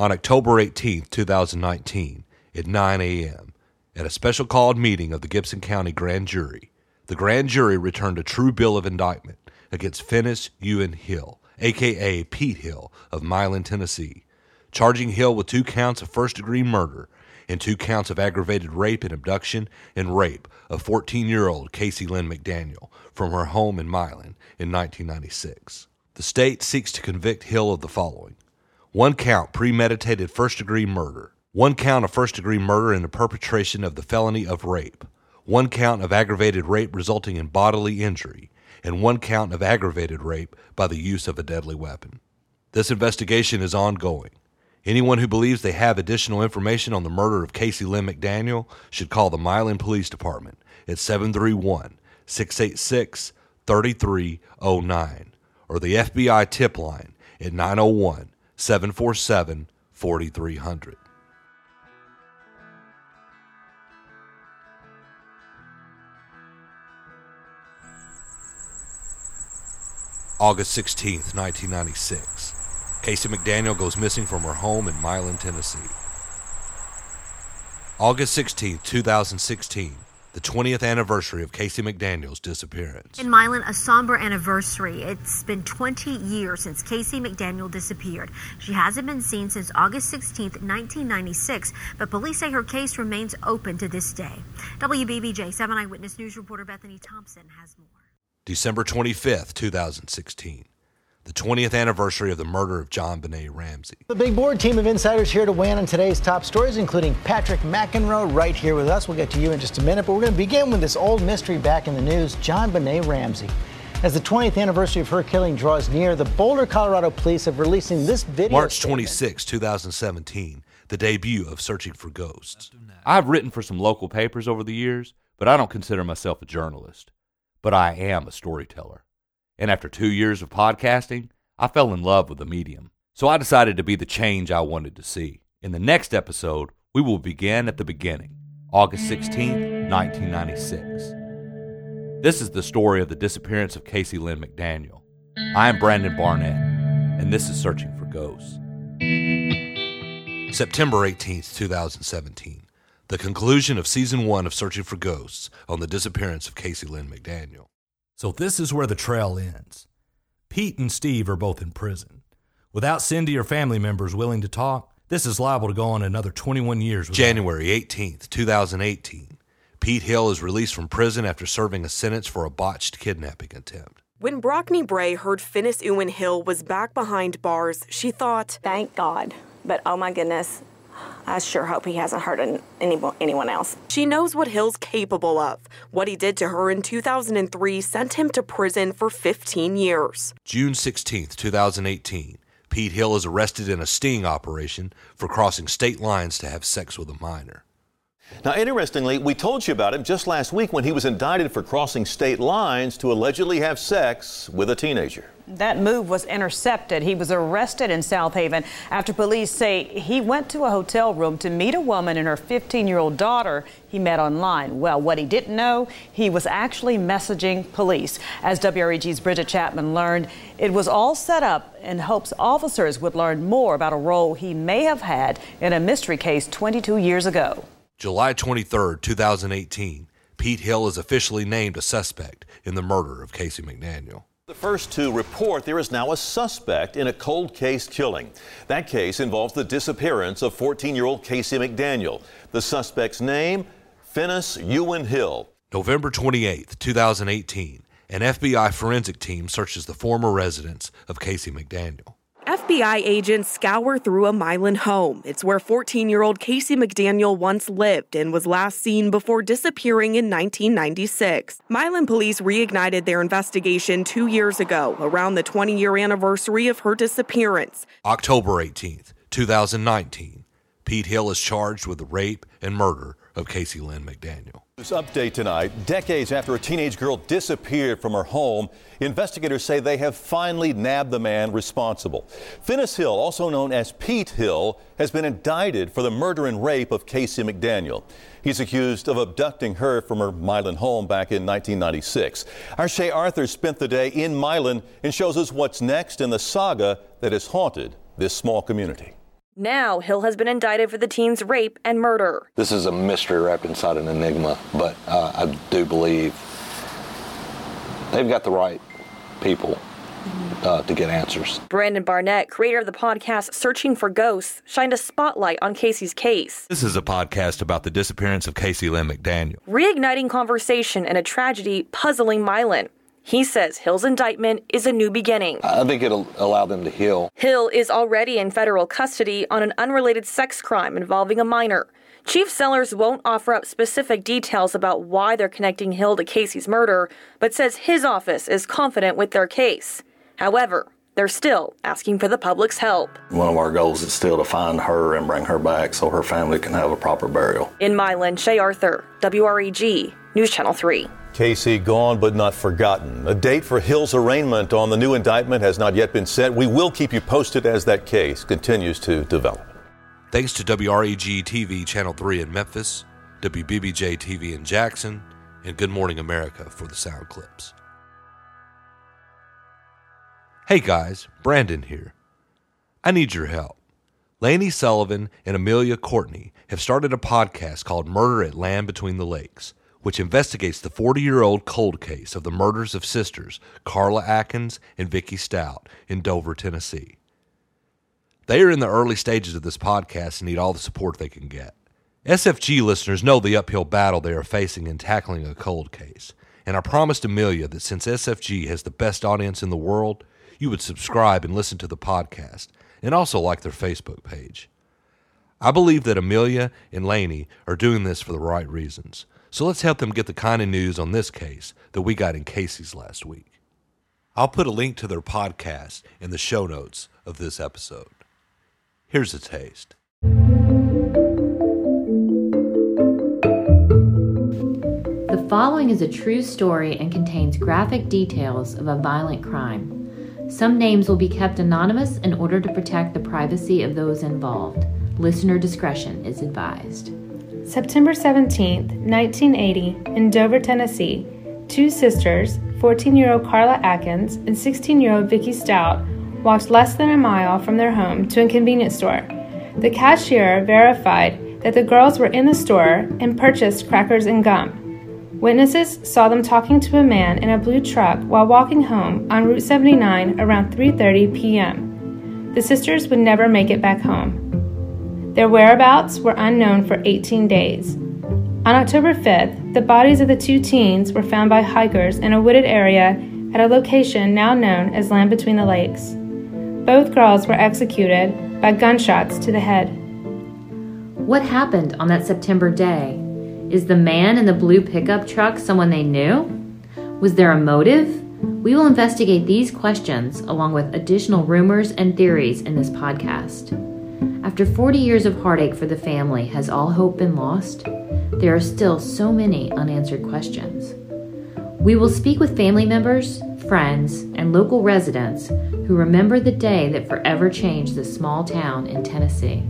On October 18, 2019, at 9 a.m., at a special called meeting of the Gibson County Grand Jury, the grand jury returned a true bill of indictment against Finis Ewan Hill, aka Pete Hill of Milan, Tennessee, charging Hill with two counts of first degree murder and two counts of aggravated rape and abduction and rape of 14 year old Casey Lynn McDaniel from her home in Milan in 1996. The state seeks to convict Hill of the following one count premeditated first degree murder, one count of first degree murder in the perpetration of the felony of rape, one count of aggravated rape resulting in bodily injury, and one count of aggravated rape by the use of a deadly weapon. This investigation is ongoing. Anyone who believes they have additional information on the murder of Casey Lynn McDaniel should call the Milan Police Department at 731 686 3309 or the FBI tip line at 901 747 4300. August 16, 1996. Casey McDaniel goes missing from her home in Milan, Tennessee. August 16, 2016, the 20th anniversary of Casey McDaniel's disappearance. In Milan, a somber anniversary. It's been 20 years since Casey McDaniel disappeared. She hasn't been seen since August 16, 1996, but police say her case remains open to this day. WBBJ 7 Eyewitness News reporter Bethany Thompson has more. December 25th, 2016, the 20th anniversary of the murder of JonBenét Ramsey. The big board team of insiders here to weigh in on today's top stories, including Patrick McEnroe right here with us. We'll get to you in just a minute, but we're going to begin with this old mystery back in the news JonBenét Ramsey. As the 20th anniversary of her killing draws near, the Boulder, Colorado police have releasing this video. March 26, 2017, the debut of Searching for Ghosts. I've written for some local papers over the years, but I don't consider myself a journalist but I am a storyteller. And after two years of podcasting, I fell in love with the medium. So I decided to be the change I wanted to see. In the next episode, we will begin at the beginning, August 16, 1996. This is the story of the disappearance of Casey Lynn McDaniel. I am Brandon Barnett, and this is Searching for Ghosts. September 18th, 2017 the conclusion of season one of Searching for Ghosts on the disappearance of Casey Lynn McDaniel. So, this is where the trail ends. Pete and Steve are both in prison. Without Cindy or family members willing to talk, this is liable to go on another 21 years. January 18th, 2018. Pete Hill is released from prison after serving a sentence for a botched kidnapping attempt. When Brockney Bray heard Finis Ewan Hill was back behind bars, she thought, Thank God. But oh my goodness, I sure hope he hasn't hurt any, anyone else. She knows what Hill's capable of. What he did to her in 2003 sent him to prison for 15 years. June 16, 2018. Pete Hill is arrested in a sting operation for crossing state lines to have sex with a minor. Now, interestingly, we told you about him just last week when he was indicted for crossing state lines to allegedly have sex with a teenager. That move was intercepted. He was arrested in South Haven after police say he went to a hotel room to meet a woman and her 15 year old daughter he met online. Well, what he didn't know, he was actually messaging police. As WREG's Bridget Chapman learned, it was all set up in hopes officers would learn more about a role he may have had in a mystery case 22 years ago. July 23, 2018, Pete Hill is officially named a suspect in the murder of Casey McDaniel. The first to report there is now a suspect in a cold case killing. That case involves the disappearance of 14 year old Casey McDaniel. The suspect's name, Finis Ewan Hill. November 28, 2018, an FBI forensic team searches the former residence of Casey McDaniel. FBI agents scour through a Milan home. It's where 14 year old Casey McDaniel once lived and was last seen before disappearing in 1996. Milan police reignited their investigation two years ago, around the 20 year anniversary of her disappearance. October 18th, 2019. Pete Hill is charged with rape and murder of Casey Lynn McDaniel. This update tonight. Decades after a teenage girl disappeared from her home, investigators say they have finally nabbed the man responsible. Finis Hill, also known as Pete Hill, has been indicted for the murder and rape of Casey McDaniel. He's accused of abducting her from her Milan home back in 1996. Our Shay Arthur spent the day in Milan and shows us what's next in the saga that has haunted this small community. Now, Hill has been indicted for the teen's rape and murder. This is a mystery wrapped inside an enigma, but uh, I do believe they've got the right people uh, to get answers. Brandon Barnett, creator of the podcast Searching for Ghosts, shined a spotlight on Casey's case. This is a podcast about the disappearance of Casey Lynn McDaniel. Reigniting conversation and a tragedy puzzling Milan. He says Hill's indictment is a new beginning. I think it'll allow them to heal. Hill is already in federal custody on an unrelated sex crime involving a minor. Chief Sellers won't offer up specific details about why they're connecting Hill to Casey's murder, but says his office is confident with their case. However, they're still asking for the public's help. One of our goals is still to find her and bring her back so her family can have a proper burial. In Milan, Shay Arthur, WREG, News Channel 3. Casey gone but not forgotten. A date for Hill's arraignment on the new indictment has not yet been set. We will keep you posted as that case continues to develop. Thanks to WREG TV Channel 3 in Memphis, WBBJ TV in Jackson, and Good Morning America for the sound clips. Hey guys, Brandon here. I need your help. Lainey Sullivan and Amelia Courtney have started a podcast called Murder at Land Between the Lakes, which investigates the 40 year old cold case of the murders of sisters Carla Atkins and Vicky Stout in Dover, Tennessee. They are in the early stages of this podcast and need all the support they can get. SFG listeners know the uphill battle they are facing in tackling a cold case, and I promised Amelia that since SFG has the best audience in the world, you would subscribe and listen to the podcast, and also like their Facebook page. I believe that Amelia and Laney are doing this for the right reasons, so let's help them get the kind of news on this case that we got in Casey's last week. I'll put a link to their podcast in the show notes of this episode. Here's a taste. The following is a true story and contains graphic details of a violent crime. Some names will be kept anonymous in order to protect the privacy of those involved. Listener discretion is advised. September 17, 1980, in Dover, Tennessee, two sisters, 14 year old Carla Atkins and 16 year old Vicky Stout, walked less than a mile from their home to a convenience store. The cashier verified that the girls were in the store and purchased crackers and gum. Witnesses saw them talking to a man in a blue truck while walking home on Route 79 around 3:30 p.m. The sisters would never make it back home. Their whereabouts were unknown for 18 days. On October 5th, the bodies of the two teens were found by hikers in a wooded area at a location now known as Land Between the Lakes. Both girls were executed by gunshots to the head. What happened on that September day? Is the man in the blue pickup truck someone they knew? Was there a motive? We will investigate these questions along with additional rumors and theories in this podcast. After 40 years of heartache for the family, has all hope been lost? There are still so many unanswered questions. We will speak with family members, friends, and local residents who remember the day that forever changed this small town in Tennessee.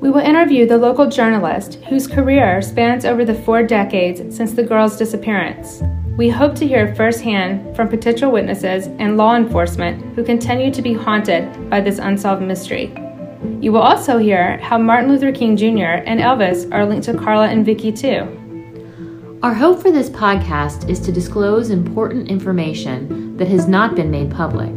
We will interview the local journalist whose career spans over the four decades since the girl's disappearance. We hope to hear firsthand from potential witnesses and law enforcement who continue to be haunted by this unsolved mystery. You will also hear how Martin Luther King Jr. and Elvis are linked to Carla and Vicky too. Our hope for this podcast is to disclose important information that has not been made public.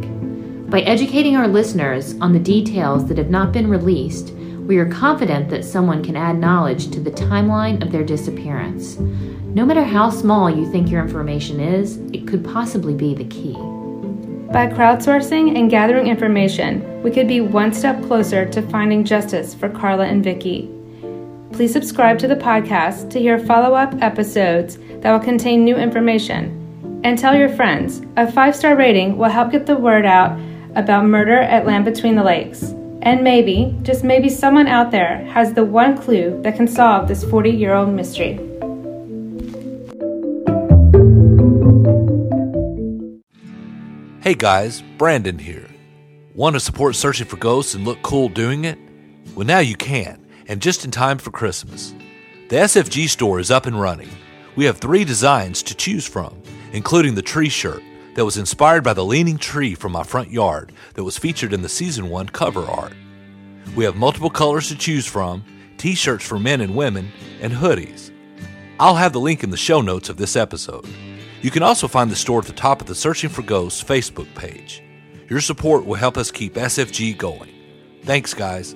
By educating our listeners on the details that have not been released, we are confident that someone can add knowledge to the timeline of their disappearance. No matter how small you think your information is, it could possibly be the key. By crowdsourcing and gathering information, we could be one step closer to finding justice for Carla and Vicky. Please subscribe to the podcast to hear follow up episodes that will contain new information. And tell your friends. A five star rating will help get the word out about murder at Land Between the Lakes. And maybe, just maybe, someone out there has the one clue that can solve this 40 year old mystery. Hey guys, Brandon here. Want to support Searching for Ghosts and look cool doing it? Well, now you can, and just in time for Christmas. The SFG store is up and running. We have three designs to choose from, including the tree shirt that was inspired by the leaning tree from my front yard that was featured in the season one cover art. We have multiple colors to choose from, t shirts for men and women, and hoodies. I'll have the link in the show notes of this episode. You can also find the store at the top of the Searching for Ghosts Facebook page. Your support will help us keep SFG going. Thanks, guys.